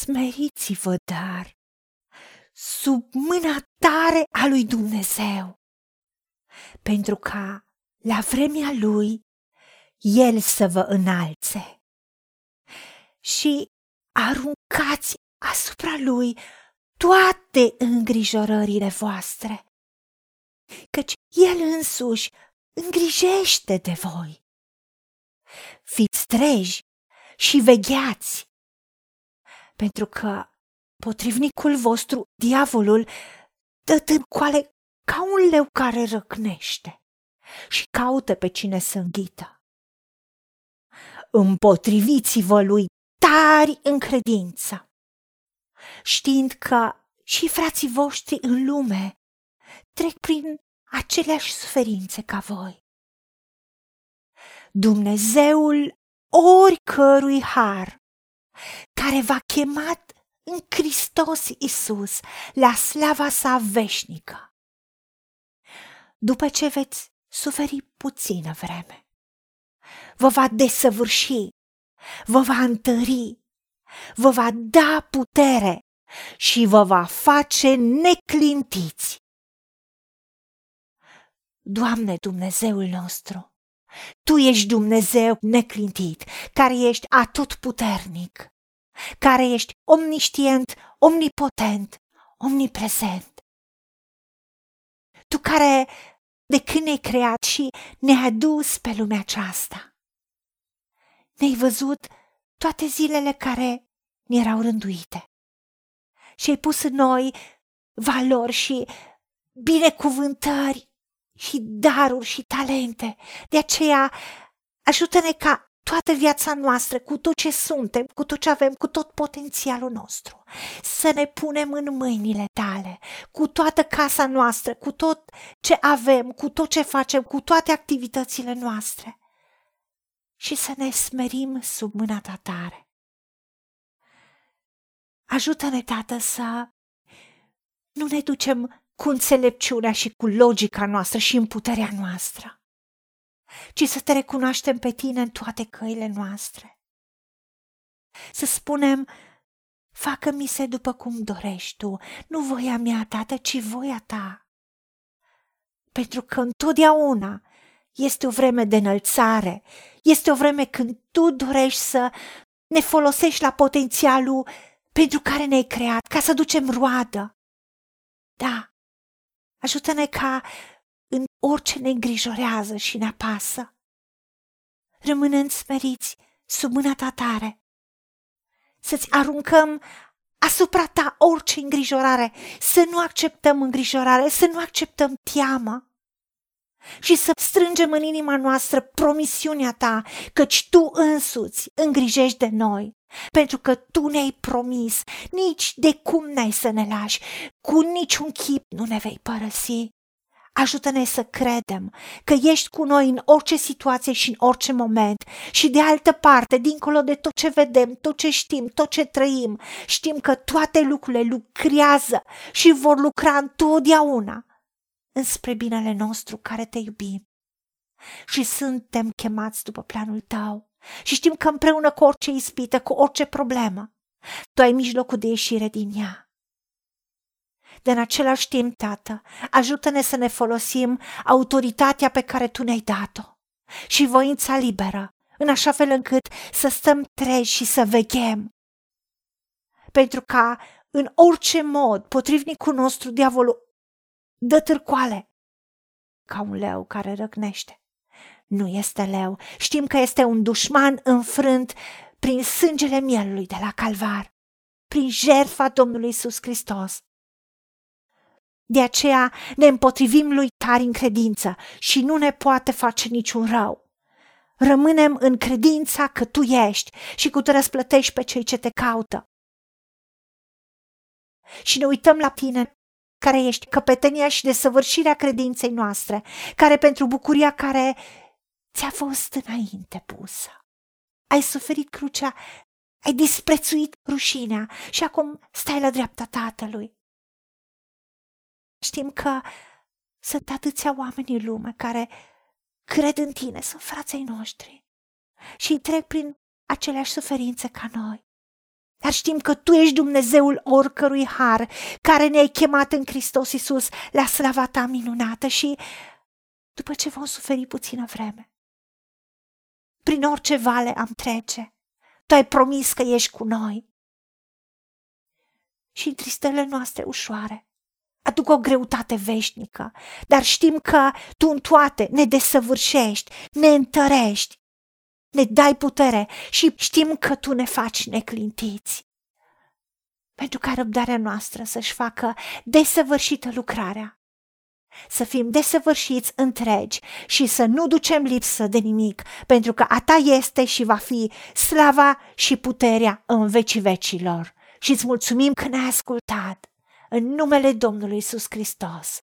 Smeriți-vă, dar, sub mâna tare a lui Dumnezeu, pentru ca, la vremea lui, el să vă înalțe. Și aruncați asupra lui toate îngrijorările voastre, căci el însuși îngrijește de voi. Fiți treji și vegheați, pentru că potrivnicul vostru, diavolul, dă târcoale ca un leu care răcnește și caută pe cine să înghită. Împotriviți-vă lui tari în credință, știind că și frații voștri în lume trec prin aceleași suferințe ca voi. Dumnezeul oricărui har, care v-a chemat în Hristos Isus la slava sa veșnică. După ce veți suferi puțină vreme, vă va desăvârși, vă va întări, vă va da putere și vă va face neclintiți. Doamne Dumnezeul nostru, Tu ești Dumnezeu neclintit, care ești atotputernic, care ești omniștient, omnipotent, omniprezent. Tu care de când ne-ai creat și ne-ai adus pe lumea aceasta. Ne-ai văzut toate zilele care ne erau rânduite și ai pus în noi valori și binecuvântări și daruri și talente. De aceea ajută-ne ca toată viața noastră, cu tot ce suntem, cu tot ce avem, cu tot potențialul nostru, să ne punem în mâinile tale, cu toată casa noastră, cu tot ce avem, cu tot ce facem, cu toate activitățile noastre. Și să ne smerim sub mâna ta tare. Ajută-ne, Tată, să nu ne ducem cu înțelepciunea și cu logica noastră și în puterea noastră, ci să te recunoaștem pe tine în toate căile noastre. Să spunem, facă-mi se după cum dorești tu, nu voia mea, tată, ci voia ta. Pentru că întotdeauna este o vreme de înălțare, este o vreme când tu dorești să ne folosești la potențialul pentru care ne-ai creat, ca să ducem roadă. Da, ajută-ne ca în orice ne îngrijorează și ne apasă. Rămânând smeriți sub mâna ta tare, să-ți aruncăm asupra ta orice îngrijorare, să nu acceptăm îngrijorare, să nu acceptăm teamă și să strângem în inima noastră promisiunea ta, căci tu însuți îngrijești de noi, pentru că tu ne-ai promis, nici de cum n-ai să ne lași, cu niciun chip nu ne vei părăsi. Ajută-ne să credem că ești cu noi în orice situație și în orice moment și de altă parte, dincolo de tot ce vedem, tot ce știm, tot ce trăim, știm că toate lucrurile lucrează și vor lucra întotdeauna înspre binele nostru care te iubim. Și suntem chemați după planul tău și știm că împreună cu orice ispită, cu orice problemă, tu ai mijlocul de ieșire din ea. De în același timp, Tată, ajută-ne să ne folosim autoritatea pe care Tu ne-ai dat-o și voința liberă, în așa fel încât să stăm treji și să veghem. Pentru ca, în orice mod, potrivnicul nostru, diavolul, dă târcoale ca un leu care răcnește. Nu este leu, știm că este un dușman înfrânt prin sângele mielului de la calvar, prin jertfa Domnului Isus Hristos. De aceea ne împotrivim lui tari în credință și nu ne poate face niciun rău. Rămânem în credința că tu ești și că tu răsplătești pe cei ce te caută. Și ne uităm la tine care ești căpetenia și desăvârșirea credinței noastre, care pentru bucuria care ți-a fost înainte pusă. Ai suferit crucea, ai disprețuit rușinea și acum stai la dreapta Tatălui. Știm că sunt atâția oameni în lume care cred în tine, sunt frații noștri și trec prin aceleași suferințe ca noi. dar știm că Tu ești Dumnezeul oricărui har, care ne-ai chemat în Hristos Iisus la slava Ta minunată și după ce vom suferi puțină vreme, prin orice vale am trece, Tu ai promis că ești cu noi. Și în tristele noastre ușoare, aduc o greutate veșnică, dar știm că Tu în toate ne desăvârșești, ne întărești, ne dai putere și știm că Tu ne faci neclintiți. Pentru ca răbdarea noastră să-și facă desăvârșită lucrarea, să fim desăvârșiți întregi și să nu ducem lipsă de nimic, pentru că a Ta este și va fi slava și puterea în vecii vecilor. Și îți mulțumim că ne-ai ascultat în numele Domnului Isus Hristos.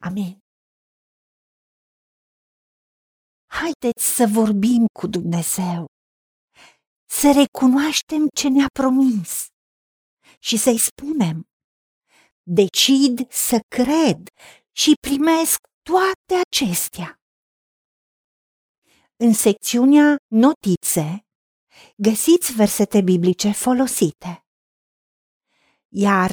Amin. Haideți să vorbim cu Dumnezeu, să recunoaștem ce ne-a promis și să-i spunem, decid să cred și primesc toate acestea. În secțiunea Notițe găsiți versete biblice folosite. Iar